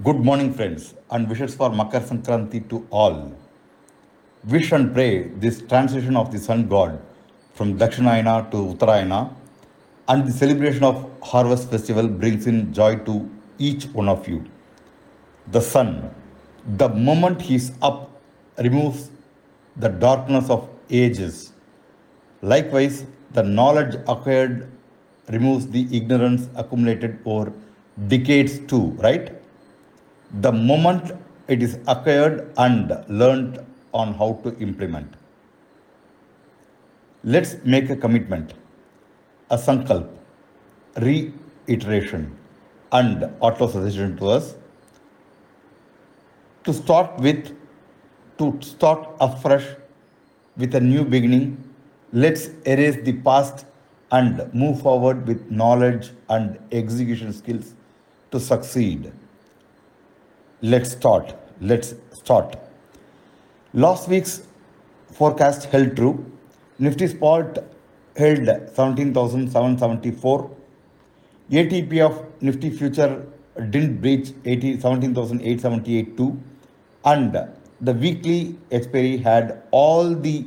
Good morning, friends, and wishes for Makar Sankranti to all. Wish and pray this transition of the sun god from Dakshinayana to Uttarayana and the celebration of harvest festival brings in joy to each one of you. The sun, the moment he is up, removes the darkness of ages. Likewise, the knowledge acquired removes the ignorance accumulated over decades too, right? The moment it is acquired and learned on how to implement. Let's make a commitment, a sankalp, reiteration, and auto suggestion to us to start with, to start afresh with a new beginning. Let's erase the past and move forward with knowledge and execution skills to succeed. Let's start. Let's start. Last week's forecast held true. Nifty spot held 17,774. ATP of Nifty future didn't breach 80, 17,878. And the weekly expiry had all the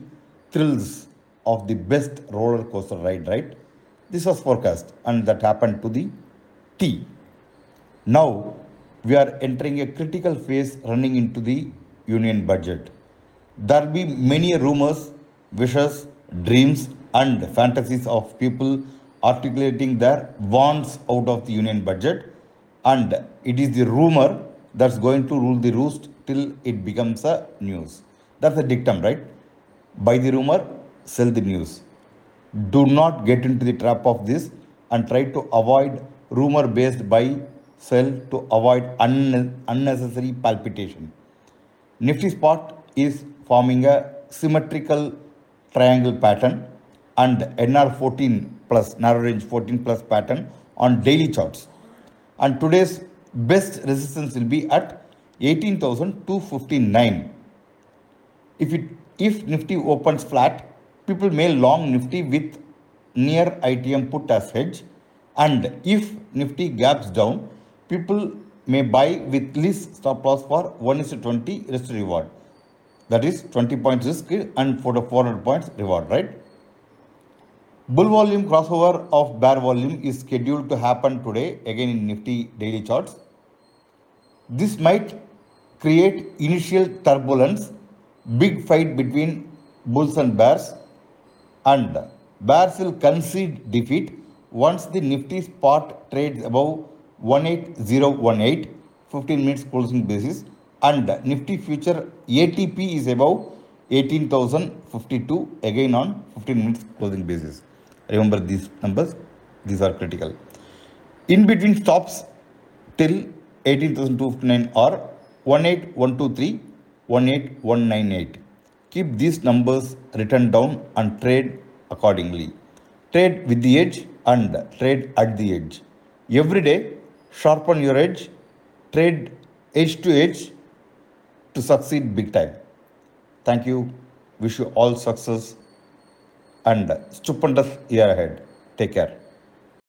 thrills of the best roller coaster ride, right? This was forecast and that happened to the T. Now we are entering a critical phase running into the union budget. There will be many rumors, wishes, dreams, and fantasies of people articulating their wants out of the union budget, and it is the rumor that's going to rule the roost till it becomes a news. That's a dictum, right? Buy the rumor, sell the news. Do not get into the trap of this and try to avoid rumor based buy sell to avoid un- unnecessary palpitation. Nifty spot is forming a symmetrical triangle pattern and NR14 plus narrow range 14 plus pattern on daily charts. And today's best resistance will be at 18,259. If it if Nifty opens flat, people may long Nifty with near ITM put as hedge. And if Nifty gaps down, people may buy with least stop loss for 1 is to 20 risk reward. That is 20 points risk and for the 400 points reward, right? Bull volume crossover of bear volume is scheduled to happen today again in Nifty daily charts. This might create initial turbulence, big fight between bulls and bears, and bears will concede defeat once the Nifty spot trades above 18018 15 minutes closing basis and Nifty future ATP is above 18,052 again on 15 minutes closing basis. Remember these numbers, these are critical. In between stops till 18,259 or 18123, 18198. Keep these numbers written down and trade accordingly. Trade with the edge and trade at the edge. Every day, sharpen your edge, trade edge to edge to succeed big time. Thank you. Wish you all success and stupendous year ahead. Take care.